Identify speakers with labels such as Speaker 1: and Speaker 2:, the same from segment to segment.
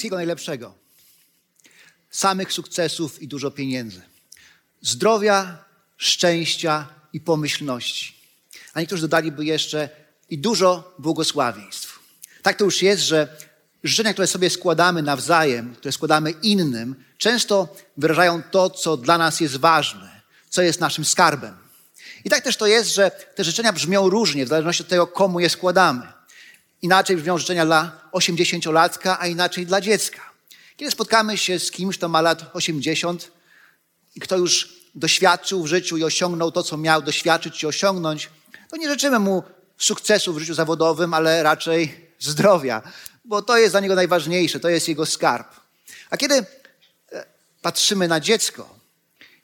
Speaker 1: Wszystkiego najlepszego. Samych sukcesów i dużo pieniędzy. Zdrowia, szczęścia i pomyślności. A niektórzy dodaliby jeszcze i dużo błogosławieństw. Tak to już jest, że życzenia, które sobie składamy nawzajem, które składamy innym, często wyrażają to, co dla nas jest ważne, co jest naszym skarbem. I tak też to jest, że te życzenia brzmią różnie, w zależności od tego, komu je składamy. Inaczej brzmią życzenia dla 80-latka, a inaczej dla dziecka. Kiedy spotkamy się z kimś, kto ma lat 80 i kto już doświadczył w życiu i osiągnął to, co miał doświadczyć i osiągnąć, to nie życzymy mu sukcesu w życiu zawodowym, ale raczej zdrowia, bo to jest dla niego najważniejsze, to jest jego skarb. A kiedy e, patrzymy na dziecko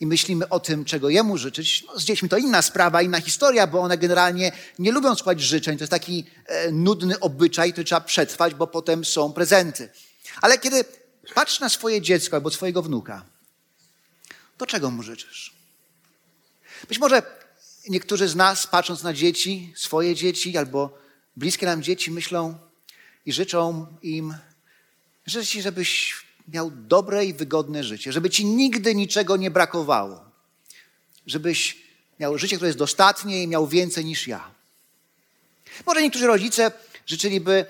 Speaker 1: i myślimy o tym, czego jemu życzyć, no z dziećmi to inna sprawa, inna historia, bo one generalnie nie lubią słuchać życzeń. To jest taki e, nudny obyczaj, który trzeba przetrwać, bo potem są prezenty. Ale kiedy patrzysz na swoje dziecko albo swojego wnuka, to czego mu życzysz? Być może niektórzy z nas, patrząc na dzieci, swoje dzieci albo bliskie nam dzieci, myślą i życzą im, życzę ci, żebyś miał dobre i wygodne życie, żeby ci nigdy niczego nie brakowało, żebyś miał życie, które jest dostatnie i miał więcej niż ja. Może niektórzy rodzice życzyliby,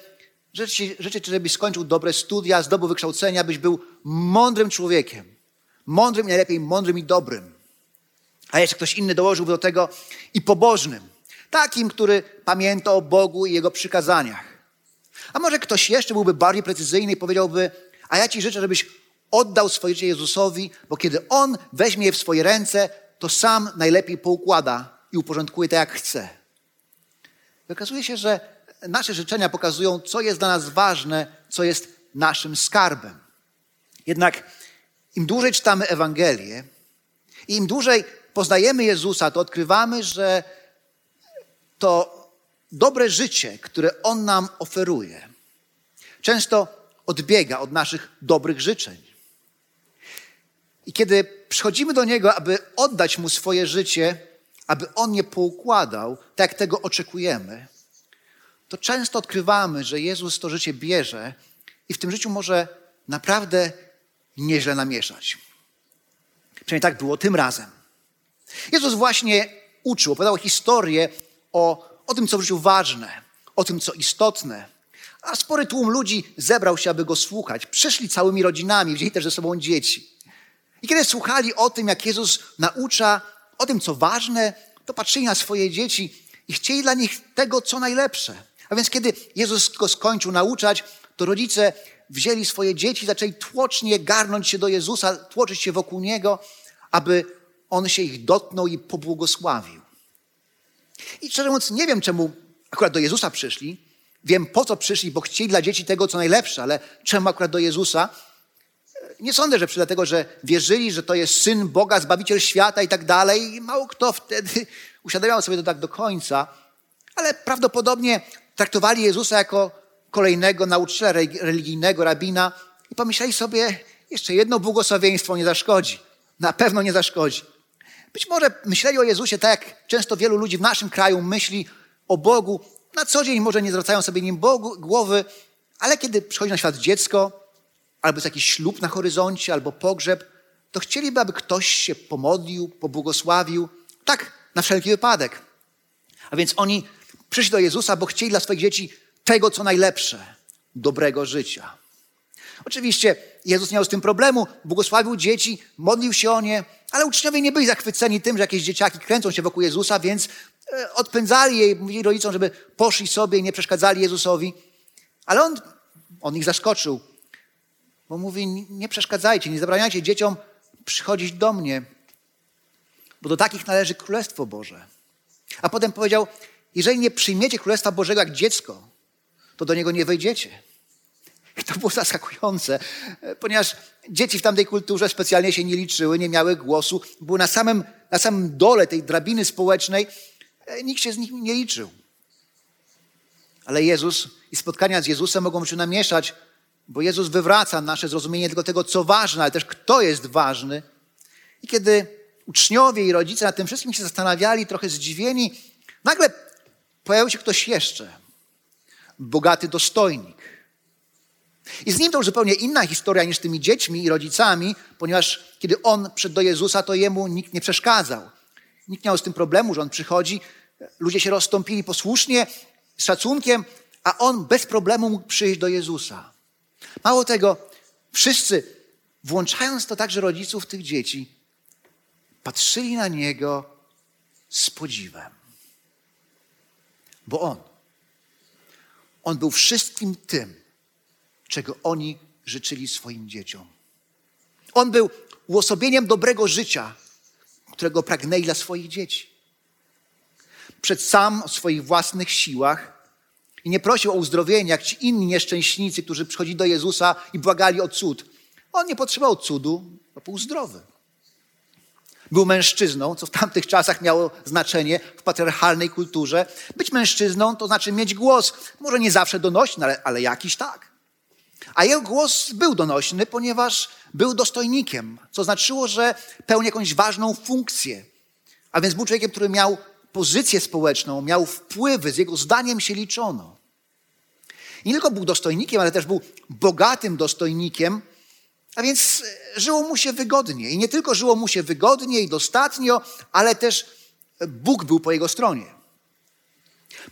Speaker 1: życzyć, żebyś skończył dobre studia, zdobył wykształcenia, byś był mądrym człowiekiem. Mądrym, najlepiej mądrym i dobrym. A jeszcze ktoś inny dołożyłby do tego i pobożnym. Takim, który pamięta o Bogu i Jego przykazaniach. A może ktoś jeszcze byłby bardziej precyzyjny i powiedziałby, a ja Ci życzę, żebyś oddał swoje życie Jezusowi, bo kiedy On weźmie je w swoje ręce, to sam najlepiej poukłada i uporządkuje tak, jak chce. I okazuje się, że nasze życzenia pokazują, co jest dla nas ważne, co jest naszym skarbem. Jednak im dłużej czytamy Ewangelię i im dłużej poznajemy Jezusa, to odkrywamy, że to dobre życie, które On nam oferuje, często odbiega od naszych dobrych życzeń. I kiedy przychodzimy do Niego, aby oddać Mu swoje życie, aby On je poukładał, tak jak tego oczekujemy, to często odkrywamy, że Jezus to życie bierze i w tym życiu może naprawdę nieźle namieszać. Przynajmniej tak było tym razem. Jezus właśnie uczył, opowiadał historię o, o tym, co w życiu ważne, o tym, co istotne. A spory tłum ludzi zebrał się, aby go słuchać. Przyszli całymi rodzinami, wzięli też ze sobą dzieci. I kiedy słuchali o tym, jak Jezus naucza o tym, co ważne, to patrzyli na swoje dzieci i chcieli dla nich tego, co najlepsze. A więc kiedy Jezus go skończył nauczać, to rodzice wzięli swoje dzieci, zaczęli tłocznie garnąć się do Jezusa, tłoczyć się wokół Niego, aby On się ich dotknął i pobłogosławił. I szczerze mówiąc, nie wiem, czemu akurat do Jezusa przyszli. Wiem, po co przyszli, bo chcieli dla dzieci tego, co najlepsze, ale czemu akurat do Jezusa? Nie sądzę, że przy dlatego, że wierzyli, że to jest Syn Boga, Zbawiciel świata i tak dalej. Mało kto wtedy uświadamiał sobie to tak do końca. Ale prawdopodobnie traktowali Jezusa jako kolejnego nauczyciela religijnego, rabina i pomyśleli sobie, jeszcze jedno błogosławieństwo nie zaszkodzi. Na pewno nie zaszkodzi. Być może myśleli o Jezusie tak, jak często wielu ludzi w naszym kraju myśli o Bogu. Na co dzień może nie zwracają sobie nim Bogu, głowy, ale kiedy przychodzi na świat dziecko, albo jest jakiś ślub na horyzoncie, albo pogrzeb, to chcieliby, aby ktoś się pomodlił, pobłogosławił. Tak, na wszelki wypadek. A więc oni przyszli do Jezusa, bo chcieli dla swoich dzieci tego, co najlepsze, dobrego życia. Oczywiście Jezus nie miał z tym problemu, błogosławił dzieci, modlił się o nie, ale uczniowie nie byli zachwyceni tym, że jakieś dzieciaki kręcą się wokół Jezusa, więc odpędzali je, mówili rodzicom, żeby poszli sobie i nie przeszkadzali Jezusowi. Ale on, on ich zaskoczył, bo mówi, nie przeszkadzajcie, nie zabraniajcie dzieciom przychodzić do mnie, bo do takich należy Królestwo Boże. A potem powiedział, jeżeli nie przyjmiecie Królestwa Bożego jak dziecko, to do niego nie wejdziecie. I to było zaskakujące, ponieważ dzieci w tamtej kulturze specjalnie się nie liczyły, nie miały głosu, były na samym, na samym dole tej drabiny społecznej, nikt się z nich nie liczył. Ale Jezus i spotkania z Jezusem mogą się namieszać, bo Jezus wywraca nasze zrozumienie tylko tego, co ważne, ale też kto jest ważny. I kiedy uczniowie i rodzice nad tym wszystkim się zastanawiali, trochę zdziwieni, nagle pojawił się ktoś jeszcze. Bogaty dostojnik. I z nim to już zupełnie inna historia niż tymi dziećmi i rodzicami, ponieważ kiedy on przyszedł do Jezusa, to jemu nikt nie przeszkadzał. Nikt nie miał z tym problemu, że on przychodzi. Ludzie się rozstąpili posłusznie, z szacunkiem, a on bez problemu mógł przyjść do Jezusa. Mało tego, wszyscy, włączając to także rodziców tych dzieci, patrzyli na niego z podziwem. Bo on, on był wszystkim tym, czego oni życzyli swoim dzieciom. On był uosobieniem dobrego życia, którego pragnęli dla swoich dzieci. Przed sam o swoich własnych siłach i nie prosił o uzdrowienie, jak ci inni nieszczęśnicy, którzy przychodzili do Jezusa i błagali o cud. On nie potrzebował cudu, bo był zdrowy. Był mężczyzną, co w tamtych czasach miało znaczenie w patriarchalnej kulturze. Być mężczyzną to znaczy mieć głos, może nie zawsze donośny, ale, ale jakiś tak. A jego głos był donośny, ponieważ był dostojnikiem, co znaczyło, że pełni jakąś ważną funkcję. A więc był człowiekiem, który miał pozycję społeczną, miał wpływy, z jego zdaniem się liczono. I nie tylko był dostojnikiem, ale też był bogatym dostojnikiem, a więc żyło mu się wygodnie. I nie tylko żyło mu się wygodnie i dostatnio, ale też Bóg był po jego stronie.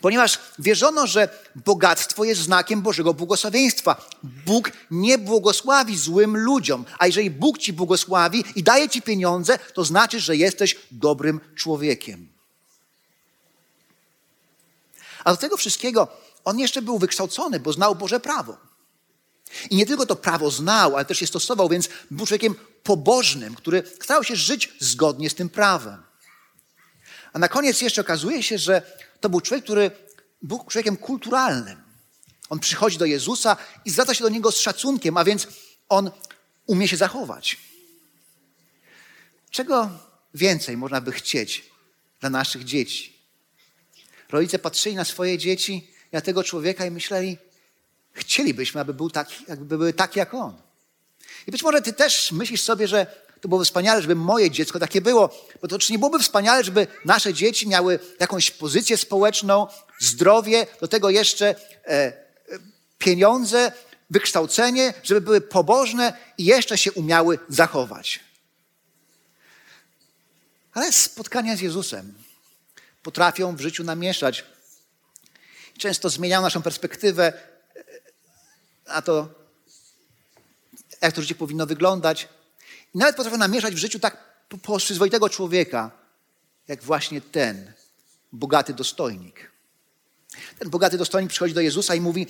Speaker 1: Ponieważ wierzono, że bogactwo jest znakiem Bożego błogosławieństwa. Bóg nie błogosławi złym ludziom, a jeżeli Bóg ci błogosławi i daje ci pieniądze, to znaczy, że jesteś dobrym człowiekiem. A do tego wszystkiego on jeszcze był wykształcony, bo znał Boże prawo. I nie tylko to prawo znał, ale też je stosował, więc był człowiekiem pobożnym, który starał się żyć zgodnie z tym prawem. A na koniec jeszcze okazuje się, że to był człowiek, który był człowiekiem kulturalnym. On przychodzi do Jezusa i zwraca się do niego z szacunkiem, a więc on umie się zachować. Czego więcej można by chcieć dla naszych dzieci? Rodzice patrzyli na swoje dzieci, na tego człowieka i myśleli, chcielibyśmy, aby był taki, aby były takie jak on. I być może ty też myślisz sobie, że to byłoby wspaniale, żeby moje dziecko takie było, bo to czy nie byłoby wspaniale, żeby nasze dzieci miały jakąś pozycję społeczną, zdrowie, do tego jeszcze e, pieniądze, wykształcenie, żeby były pobożne i jeszcze się umiały zachować. Ale spotkania z Jezusem potrafią w życiu namieszać. Często zmieniają naszą perspektywę na to, jak to życie powinno wyglądać. I nawet potrafią namieszać w życiu tak przyzwoitego człowieka, jak właśnie ten bogaty dostojnik. Ten bogaty dostojnik przychodzi do Jezusa i mówi,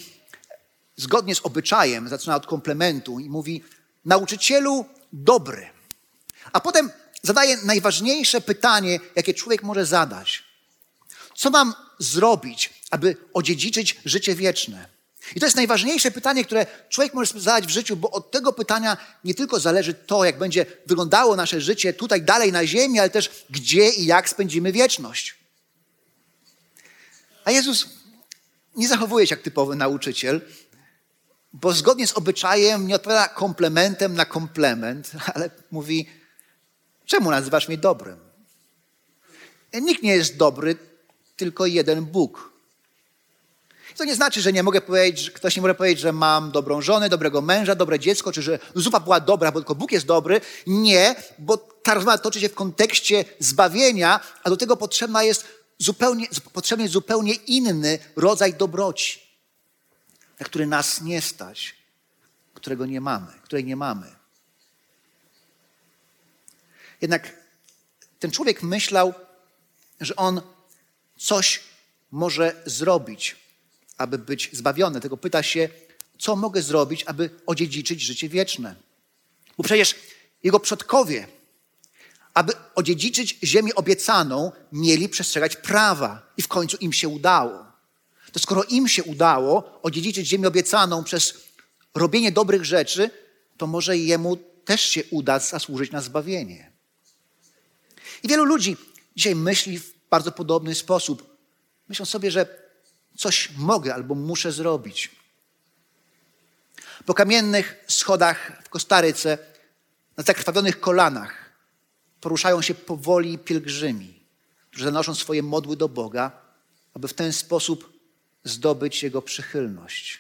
Speaker 1: zgodnie z obyczajem, zaczyna od komplementu i mówi, nauczycielu dobry. A potem zadaje najważniejsze pytanie, jakie człowiek może zadać. Co mam zrobić, aby odziedziczyć życie wieczne? I to jest najważniejsze pytanie, które człowiek może sobie zadać w życiu, bo od tego pytania nie tylko zależy to, jak będzie wyglądało nasze życie tutaj dalej na ziemi, ale też gdzie i jak spędzimy wieczność. A Jezus nie zachowuje się jak typowy nauczyciel, bo zgodnie z obyczajem nie odpowiada komplementem na komplement, ale mówi: Czemu nazywasz mnie dobrym? Nikt nie jest dobry, tylko jeden Bóg. To nie znaczy, że nie mogę powiedzieć, że ktoś nie może powiedzieć, że mam dobrą żonę, dobrego męża, dobre dziecko, czy że zupa była dobra, bo tylko Bóg jest dobry. Nie, bo ta rozmowa toczy się w kontekście zbawienia, a do tego potrzebna jest zupełnie, potrzebny jest zupełnie inny rodzaj dobroci, na który nas nie stać, którego nie mamy, której nie mamy. Jednak ten człowiek myślał, że on coś może zrobić, aby być zbawiony. Tego pyta się, co mogę zrobić, aby odziedziczyć życie wieczne. Bo przecież jego przodkowie, aby odziedziczyć ziemię obiecaną, mieli przestrzegać prawa. I w końcu im się udało. To skoro im się udało odziedziczyć ziemię obiecaną przez robienie dobrych rzeczy, to może jemu też się uda zasłużyć na zbawienie. I wielu ludzi dzisiaj myśli w bardzo podobny sposób. Myślą sobie, że coś mogę albo muszę zrobić. Po kamiennych schodach w Kostaryce, na zakrwawionych kolanach, poruszają się powoli pielgrzymi, którzy zanoszą swoje modły do Boga, aby w ten sposób zdobyć Jego przychylność.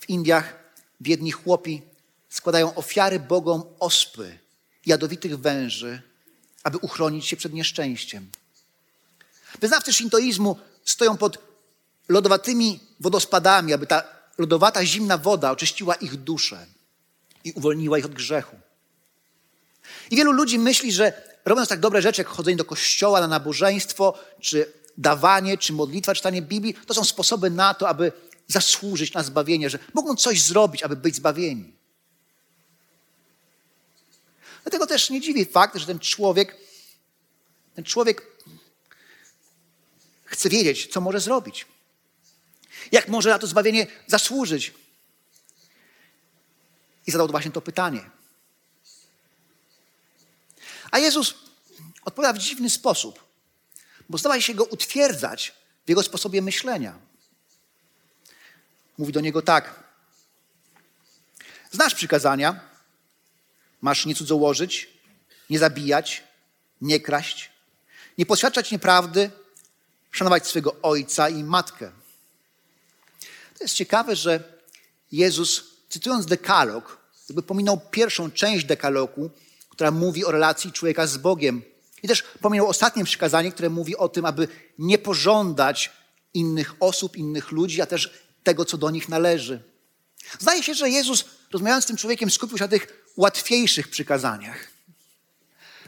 Speaker 1: W Indiach biedni chłopi składają ofiary bogom ospy, jadowitych węży, aby uchronić się przed nieszczęściem. Wyznawcy szintoizmu stoją pod lodowatymi wodospadami, aby ta lodowata, zimna woda oczyściła ich duszę i uwolniła ich od grzechu. I wielu ludzi myśli, że robiąc tak dobre rzeczy, jak chodzenie do kościoła na nabożeństwo, czy dawanie, czy modlitwa, czytanie Biblii, to są sposoby na to, aby zasłużyć na zbawienie, że mogą coś zrobić, aby być zbawieni. Dlatego też nie dziwi fakt, że ten człowiek, ten człowiek chce wiedzieć, co może zrobić. Jak może na to zbawienie zasłużyć? I zadał właśnie to pytanie. A Jezus odpowiada w dziwny sposób, bo zdaje się go utwierdzać w jego sposobie myślenia. Mówi do niego tak. Znasz przykazania, masz nie cudzołożyć, nie zabijać, nie kraść, nie poświadczać nieprawdy, szanować swego ojca i matkę. To jest ciekawe, że Jezus, cytując dekalog, jakby pominął pierwszą część dekalogu, która mówi o relacji człowieka z Bogiem. I też pominął ostatnie przykazanie, które mówi o tym, aby nie pożądać innych osób, innych ludzi, a też tego, co do nich należy. Zdaje się, że Jezus, rozmawiając z tym człowiekiem, skupił się na tych łatwiejszych przykazaniach.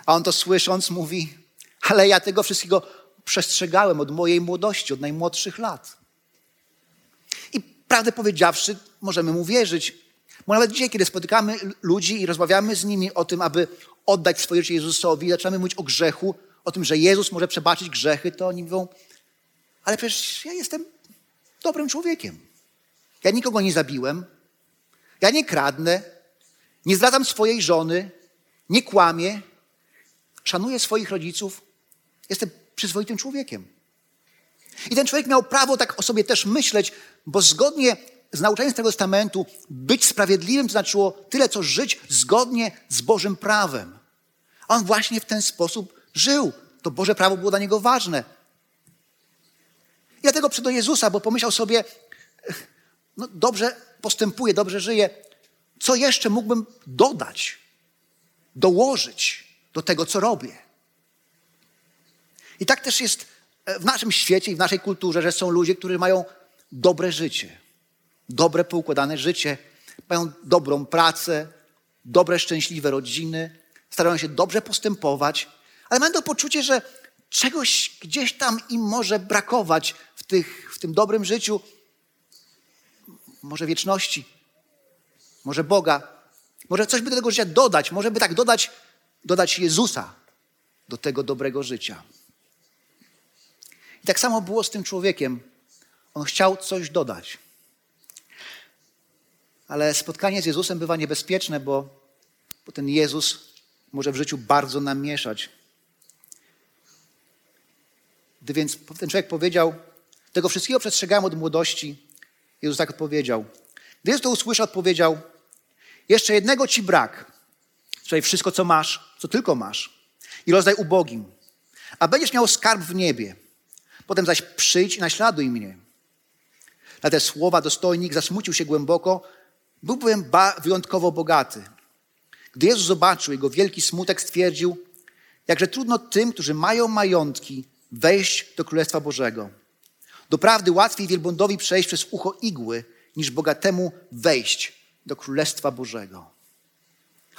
Speaker 1: A on to słysząc mówi, ale ja tego wszystkiego przestrzegałem od mojej młodości, od najmłodszych lat. I prawdę powiedziawszy, możemy mu wierzyć. Bo nawet dzisiaj, kiedy spotykamy ludzi i rozmawiamy z nimi o tym, aby oddać swoje życie Jezusowi, zaczynamy mówić o grzechu, o tym, że Jezus może przebaczyć grzechy, to oni mówią, ale przecież ja jestem dobrym człowiekiem. Ja nikogo nie zabiłem, ja nie kradnę, nie zdradzam swojej żony, nie kłamię, szanuję swoich rodziców, jestem przyzwoitym człowiekiem. I ten człowiek miał prawo tak o sobie też myśleć, bo zgodnie z nauczeniem tego Testamentu być sprawiedliwym to znaczyło tyle, co żyć zgodnie z Bożym prawem. On właśnie w ten sposób żył. To Boże prawo było dla niego ważne. I dlatego przyszedł do Jezusa, bo pomyślał sobie, no dobrze postępuję, dobrze żyję. Co jeszcze mógłbym dodać, dołożyć do tego, co robię? I tak też jest w naszym świecie i w naszej kulturze, że są ludzie, którzy mają dobre życie, dobre, poukładane życie, mają dobrą pracę, dobre, szczęśliwe rodziny, starają się dobrze postępować, ale mają to poczucie, że czegoś gdzieś tam im może brakować w, tych, w tym dobrym życiu. Może wieczności, może Boga, może coś by do tego życia dodać, może by tak dodać, dodać Jezusa do tego dobrego życia. I tak samo było z tym człowiekiem. On chciał coś dodać. Ale spotkanie z Jezusem bywa niebezpieczne, bo, bo ten Jezus może w życiu bardzo namieszać. Gdy więc ten człowiek powiedział, tego wszystkiego przestrzegałem od młodości, Jezus tak odpowiedział. Gdy Jezus to usłyszał, odpowiedział, jeszcze jednego ci brak. Sprzedaj wszystko, co masz, co tylko masz i rozdaj ubogim, a będziesz miał skarb w niebie. Potem zaś przyjdź i naśladuj mnie. Na te słowa dostojnik zasmucił się głęboko, był byłem wyjątkowo bogaty. Gdy Jezus zobaczył jego wielki smutek, stwierdził, jakże trudno tym, którzy mają majątki, wejść do Królestwa Bożego. Doprawdy łatwiej wielbłądowi przejść przez ucho igły, niż bogatemu wejść do Królestwa Bożego.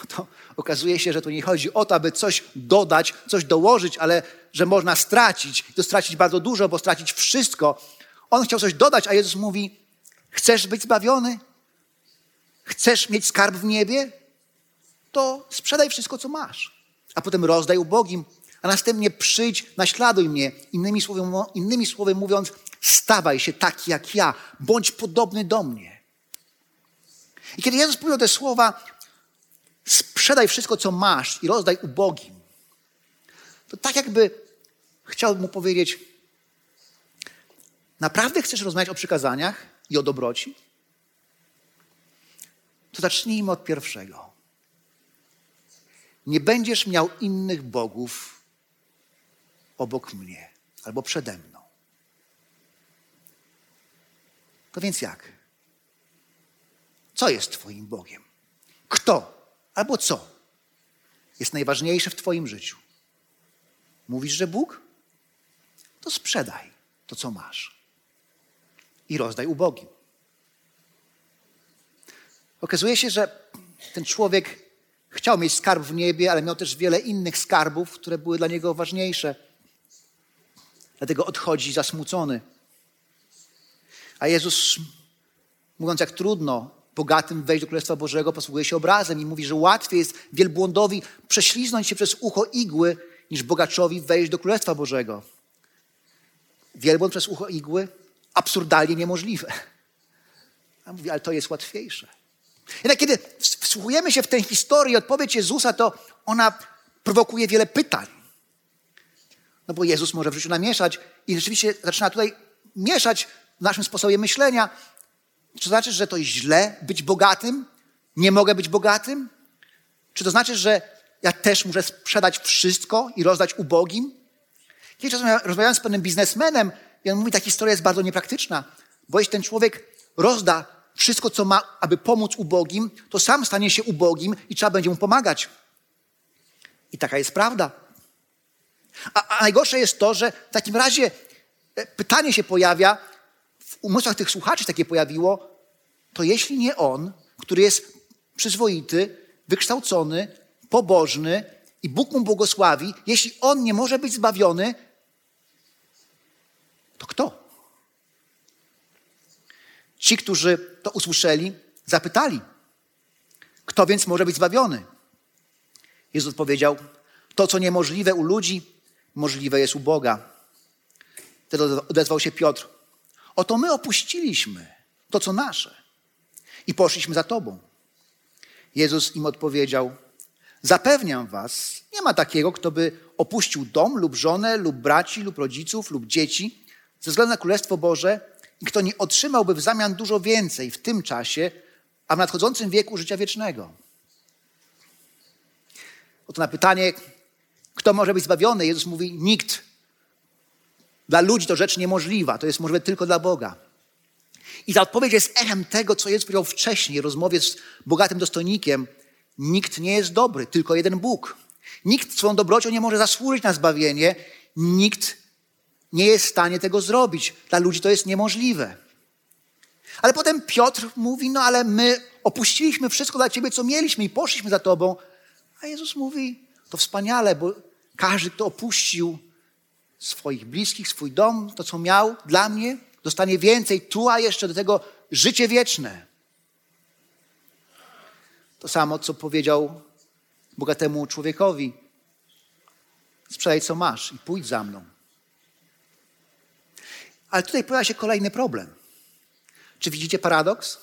Speaker 1: To okazuje się, że tu nie chodzi o to, aby coś dodać, coś dołożyć, ale że można stracić. To stracić bardzo dużo, bo stracić wszystko. On chciał coś dodać, a Jezus mówi: Chcesz być zbawiony? Chcesz mieć skarb w niebie? To sprzedaj wszystko, co masz. a potem rozdaj ubogim, a następnie przyjdź, naśladuj mnie. Innymi słowy, innymi słowy mówiąc, stawaj się taki jak ja, bądź podobny do mnie. I kiedy Jezus powiedział te słowa, sprzedaj wszystko, co masz i rozdaj ubogim, to tak jakby chciał mu powiedzieć, naprawdę chcesz rozmawiać o przykazaniach i o dobroci? To zacznijmy od pierwszego. Nie będziesz miał innych bogów obok mnie albo przede mną. To więc jak? Co jest Twoim Bogiem? Kto albo co jest najważniejsze w Twoim życiu? Mówisz, że Bóg? To sprzedaj to, co masz i rozdaj ubogim. Okazuje się, że ten człowiek chciał mieć skarb w niebie, ale miał też wiele innych skarbów, które były dla niego ważniejsze. Dlatego odchodzi zasmucony. A Jezus, mówiąc jak trudno bogatym wejść do Królestwa Bożego, posługuje się obrazem i mówi, że łatwiej jest wielbłądowi prześliznąć się przez ucho igły, niż bogaczowi wejść do Królestwa Bożego. Wielbłąd przez ucho igły? Absurdalnie niemożliwe. A mówi, ale to jest łatwiejsze. Jednak kiedy wsłuchujemy się w tę historię, odpowiedź Jezusa, to ona prowokuje wiele pytań. No bo Jezus może w życiu namieszać i rzeczywiście zaczyna tutaj mieszać w naszym sposobie myślenia. Czy to znaczy, że to źle być bogatym? Nie mogę być bogatym? Czy to znaczy, że ja też muszę sprzedać wszystko i rozdać ubogim? Kiedyś rozmawiałem z pewnym biznesmenem i on mówi, ta historia jest bardzo niepraktyczna, bo jeśli ten człowiek rozda wszystko, co ma, aby pomóc ubogim, to sam stanie się ubogim i trzeba będzie mu pomagać. I taka jest prawda. A, a najgorsze jest to, że w takim razie e, pytanie się pojawia, w umysłach tych słuchaczy takie pojawiło, to jeśli nie on, który jest przyzwoity, wykształcony, pobożny i Bóg mu błogosławi, jeśli on nie może być zbawiony, to kto? Ci, którzy to usłyszeli, zapytali, kto więc może być zbawiony? Jezus odpowiedział, to co niemożliwe u ludzi, możliwe jest u Boga. Wtedy odezwał się Piotr, oto my opuściliśmy to, co nasze i poszliśmy za Tobą. Jezus im odpowiedział, zapewniam Was, nie ma takiego, kto by opuścił dom lub żonę, lub braci, lub rodziców, lub dzieci ze względu na Królestwo Boże i kto nie otrzymałby w zamian dużo więcej w tym czasie, a w nadchodzącym wieku życia wiecznego. Oto na pytanie, kto może być zbawiony, Jezus mówi: nikt. Dla ludzi to rzecz niemożliwa, to jest możliwe tylko dla Boga. I ta odpowiedź jest echem tego, co Jezus powiedział wcześniej w rozmowie z bogatym dostojnikiem. Nikt nie jest dobry, tylko jeden Bóg. Nikt swoją dobrocią nie może zasłużyć na zbawienie, nikt nie jest w stanie tego zrobić. Dla ludzi to jest niemożliwe. Ale potem Piotr mówi: No, ale my opuściliśmy wszystko dla ciebie, co mieliśmy, i poszliśmy za tobą. A Jezus mówi: To wspaniale, bo każdy, kto opuścił swoich bliskich, swój dom, to co miał dla mnie, dostanie więcej tu, a jeszcze do tego życie wieczne. To samo, co powiedział bogatemu człowiekowi: Sprzedaj, co masz i pójdź za mną. Ale tutaj pojawia się kolejny problem. Czy widzicie paradoks?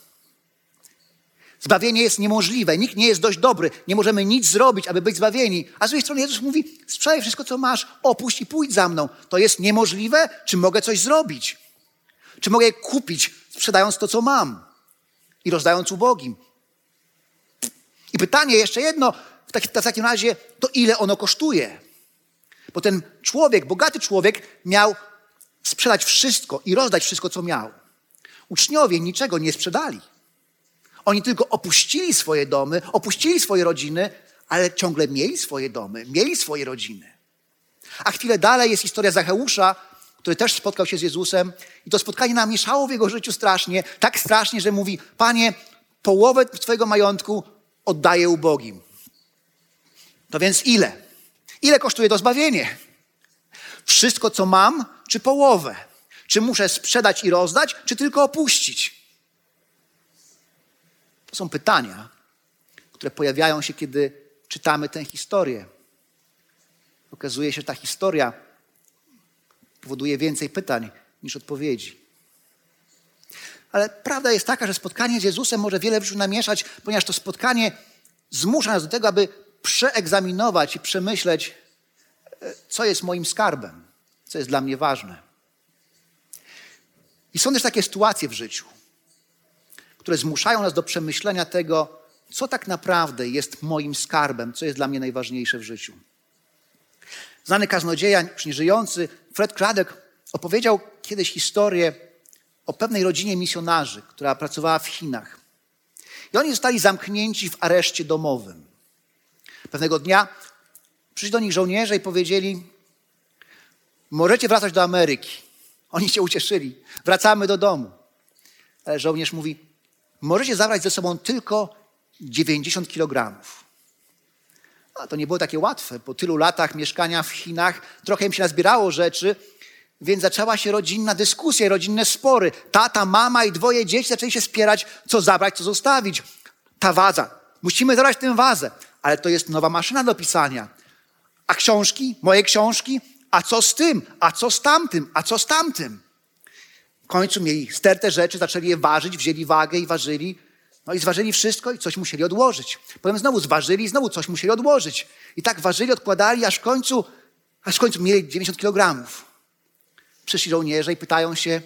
Speaker 1: Zbawienie jest niemożliwe, nikt nie jest dość dobry, nie możemy nic zrobić, aby być zbawieni. A z drugiej strony Jezus mówi: sprzedaj wszystko, co masz, opuść i pójdź za mną. To jest niemożliwe? Czy mogę coś zrobić? Czy mogę kupić, sprzedając to, co mam i rozdając ubogim? I pytanie jeszcze jedno, w w takim razie, to ile ono kosztuje? Bo ten człowiek, bogaty człowiek, miał sprzedać wszystko i rozdać wszystko, co miał. Uczniowie niczego nie sprzedali. Oni tylko opuścili swoje domy, opuścili swoje rodziny, ale ciągle mieli swoje domy, mieli swoje rodziny. A chwilę dalej jest historia Zacheusza, który też spotkał się z Jezusem i to spotkanie namieszało w jego życiu strasznie, tak strasznie, że mówi, panie, połowę swojego majątku oddaję ubogim. To więc ile? Ile kosztuje to zbawienie? Wszystko, co mam, czy połowę? Czy muszę sprzedać i rozdać, czy tylko opuścić? To są pytania, które pojawiają się, kiedy czytamy tę historię. Okazuje się, że ta historia powoduje więcej pytań niż odpowiedzi. Ale prawda jest taka, że spotkanie z Jezusem może wiele w życiu namieszać, ponieważ to spotkanie zmusza nas do tego, aby przeegzaminować i przemyśleć, co jest moim skarbem, co jest dla mnie ważne. I są też takie sytuacje w życiu, które zmuszają nas do przemyślenia tego, co tak naprawdę jest moim skarbem, co jest dla mnie najważniejsze w życiu. Znany kaznodzieja, już nieżyjący, Fred Craddock, opowiedział kiedyś historię o pewnej rodzinie misjonarzy, która pracowała w Chinach. I oni zostali zamknięci w areszcie domowym. Pewnego dnia przyszli do nich żołnierze i powiedzieli: Możecie wracać do Ameryki. Oni się ucieszyli. Wracamy do domu. Ale żołnierz mówi: Możecie zabrać ze sobą tylko 90 kilogramów. A to nie było takie łatwe. Po tylu latach mieszkania w Chinach trochę im się nazbierało rzeczy, więc zaczęła się rodzinna dyskusja, rodzinne spory. Tata, mama i dwoje dzieci zaczęli się spierać, co zabrać, co zostawić. Ta waza. Musimy zabrać tę wazę, ale to jest nowa maszyna do pisania. A książki, moje książki, a co z tym, a co z tamtym, a co z tamtym. W końcu mieli sterte rzeczy, zaczęli je ważyć, wzięli wagę i ważyli. No i zważyli wszystko i coś musieli odłożyć. Potem znowu zważyli i znowu coś musieli odłożyć. I tak ważyli, odkładali, aż w końcu, aż w końcu mieli 90 kilogramów. Przyszli żołnierze i pytają się,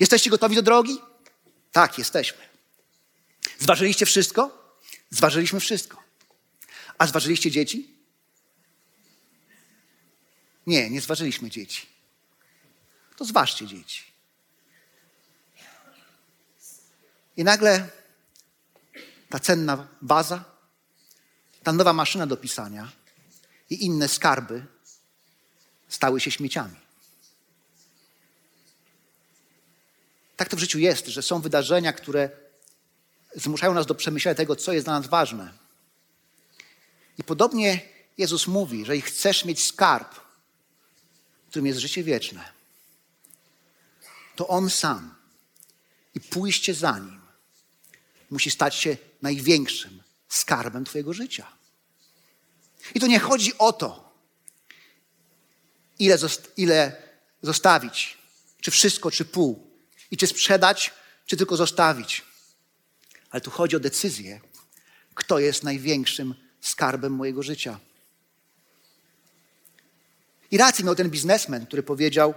Speaker 1: jesteście gotowi do drogi? Tak, jesteśmy. Zważyliście wszystko? Zważyliśmy wszystko. A zważyliście dzieci? Nie, nie zważyliśmy dzieci. To zważcie dzieci. I nagle ta cenna baza, ta nowa maszyna do pisania i inne skarby stały się śmieciami. Tak to w życiu jest, że są wydarzenia, które zmuszają nas do przemyślenia tego, co jest dla nas ważne. I podobnie Jezus mówi, że chcesz mieć skarb, którym jest życie wieczne, to On sam i pójście za Nim musi stać się największym skarbem Twojego życia. I tu nie chodzi o to, ile, zost ile zostawić, czy wszystko, czy pół, i czy sprzedać, czy tylko zostawić. Ale tu chodzi o decyzję, kto jest największym skarbem mojego życia. I rację miał ten biznesmen, który powiedział,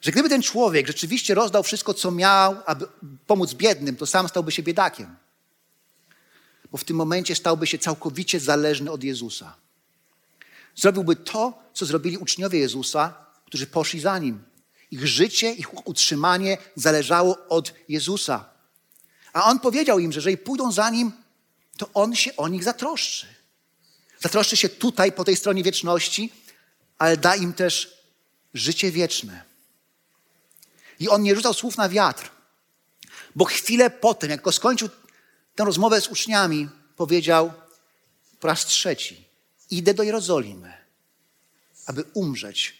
Speaker 1: że gdyby ten człowiek rzeczywiście rozdał wszystko, co miał, aby pomóc biednym, to sam stałby się biedakiem. Bo w tym momencie stałby się całkowicie zależny od Jezusa. Zrobiłby to, co zrobili uczniowie Jezusa, którzy poszli za nim. Ich życie, ich utrzymanie zależało od Jezusa. A on powiedział im, że jeżeli pójdą za nim, to on się o nich zatroszczy. Zatroszczy się tutaj, po tej stronie wieczności, ale da im też życie wieczne. I on nie rzucał słów na wiatr, bo chwilę potem, jak go skończył tę rozmowę z uczniami, powiedział po raz trzeci: Idę do Jerozolimy, aby umrzeć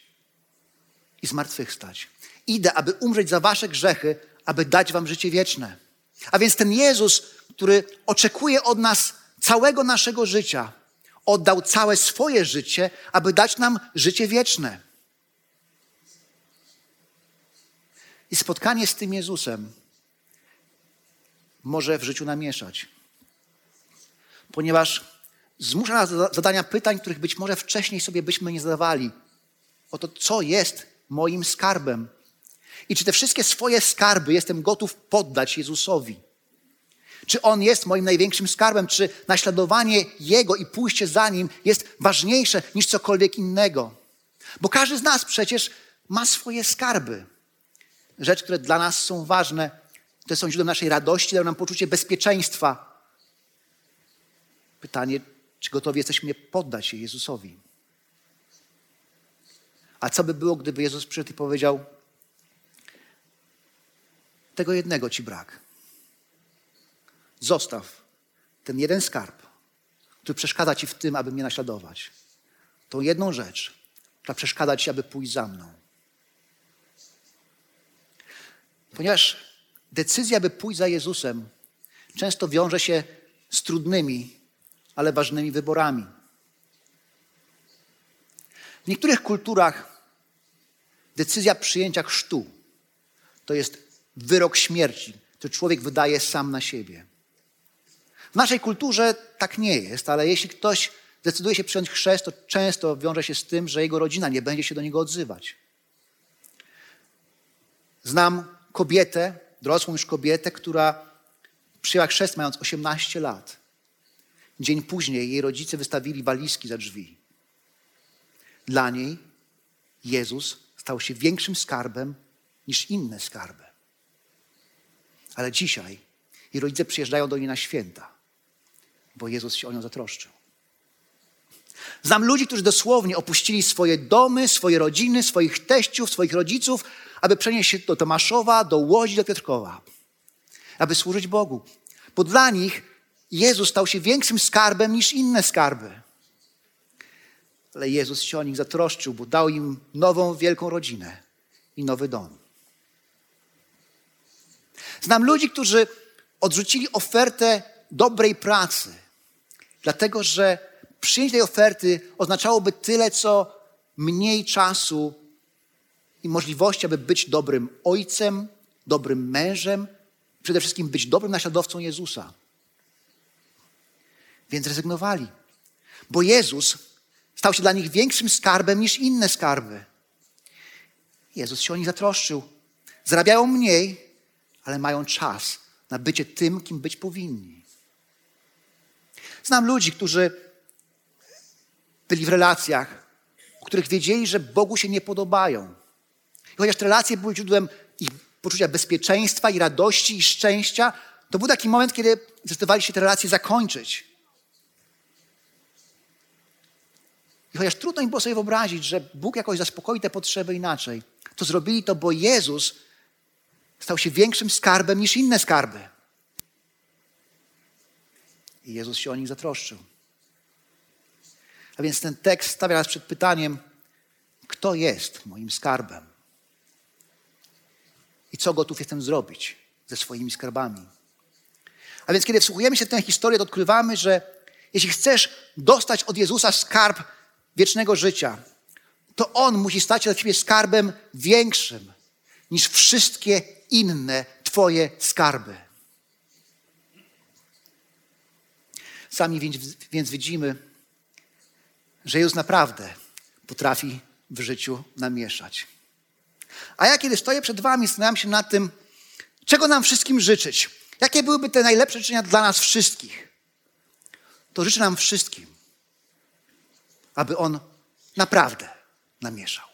Speaker 1: i zmartwychwstać. Idę, aby umrzeć za wasze grzechy, aby dać wam życie wieczne. A więc ten Jezus, który oczekuje od nas całego naszego życia, oddał całe swoje życie, aby dać nam życie wieczne. I spotkanie z tym Jezusem może w życiu namieszać. Ponieważ zmusza nas do zadania pytań, których być może wcześniej sobie byśmy nie zadawali. O to, co jest moim skarbem. I czy te wszystkie swoje skarby jestem gotów poddać Jezusowi. Czy On jest moim największym skarbem? Czy naśladowanie Jego i pójście za Nim jest ważniejsze niż cokolwiek innego? Bo każdy z nas przecież ma swoje skarby rzeczy, które dla nas są ważne, które są źródłem naszej radości, dają nam poczucie bezpieczeństwa. Pytanie, czy gotowi jesteśmy poddać się Jezusowi? A co by było, gdyby Jezus przyszedł i powiedział: Tego jednego ci brak. Zostaw ten jeden skarb, który przeszkadza ci w tym, aby mnie naśladować. Tą jedną rzecz, która przeszkadza ci, aby pójść za mną. Ponieważ decyzja, by pójść za Jezusem, często wiąże się z trudnymi, ale ważnymi wyborami. W niektórych kulturach decyzja przyjęcia chrztu to jest wyrok śmierci, który człowiek wydaje sam na siebie. W naszej kulturze tak nie jest, ale jeśli ktoś decyduje się przyjąć chrzest, to często wiąże się z tym, że jego rodzina nie będzie się do niego odzywać. Znam kobietę, dorosłą już kobietę, która przyjęła chrzest mając 18 lat. Dzień później jej rodzice wystawili walizki za drzwi. Dla niej Jezus stał się większym skarbem niż inne skarby. Ale dzisiaj jej rodzice przyjeżdżają do niej na święta, bo Jezus się o nią zatroszczył. Znam ludzi, którzy dosłownie opuścili swoje domy, swoje rodziny, swoich teściów, swoich rodziców, aby przenieść się do Tomaszowa, do Łodzi, do Piotrkowa, aby służyć Bogu. Bo dla nich Jezus stał się większym skarbem niż inne skarby. Ale Jezus się o nich zatroszczył, bo dał im nową, wielką rodzinę i nowy dom. Znam ludzi, którzy odrzucili ofertę dobrej pracy, dlatego że przyjęcie tej oferty oznaczałoby tyle, co mniej czasu i możliwości, aby być dobrym ojcem, dobrym mężem, przede wszystkim być dobrym naśladowcą Jezusa. Więc rezygnowali, bo Jezus stał się dla nich większym skarbem niż inne skarby. Jezus się o nich zatroszczył. Zarabiają mniej, ale mają czas na bycie tym, kim być powinni. Znam ludzi, którzy byli w relacjach, o których wiedzieli, że Bogu się nie podobają. I chociaż te relacje były źródłem ich poczucia bezpieczeństwa i radości i szczęścia, to był taki moment, kiedy zdecydowali się te relacje zakończyć. I chociaż trudno im było sobie wyobrazić, że Bóg jakoś zaspokoi te potrzeby inaczej, to zrobili to, bo Jezus stał się większym skarbem niż inne skarby. I Jezus się o nich zatroszczył. A więc ten tekst stawia nas przed pytaniem, kto jest moim skarbem? I co gotów jestem zrobić ze swoimi skarbami? A więc kiedy wsłuchujemy się w tę historię, to odkrywamy, że jeśli chcesz dostać od Jezusa skarb wiecznego życia, to On musi stać się dla Ciebie skarbem większym niż wszystkie inne Twoje skarby. Sami więc, widzimy, że Jezus naprawdę potrafi w życiu namieszać. A ja, kiedy stoję przed Wami, zastanawiam się nad tym, czego nam wszystkim życzyć. Jakie byłyby te najlepsze życzenia dla nas wszystkich? To życzę nam wszystkim, aby On naprawdę namieszał.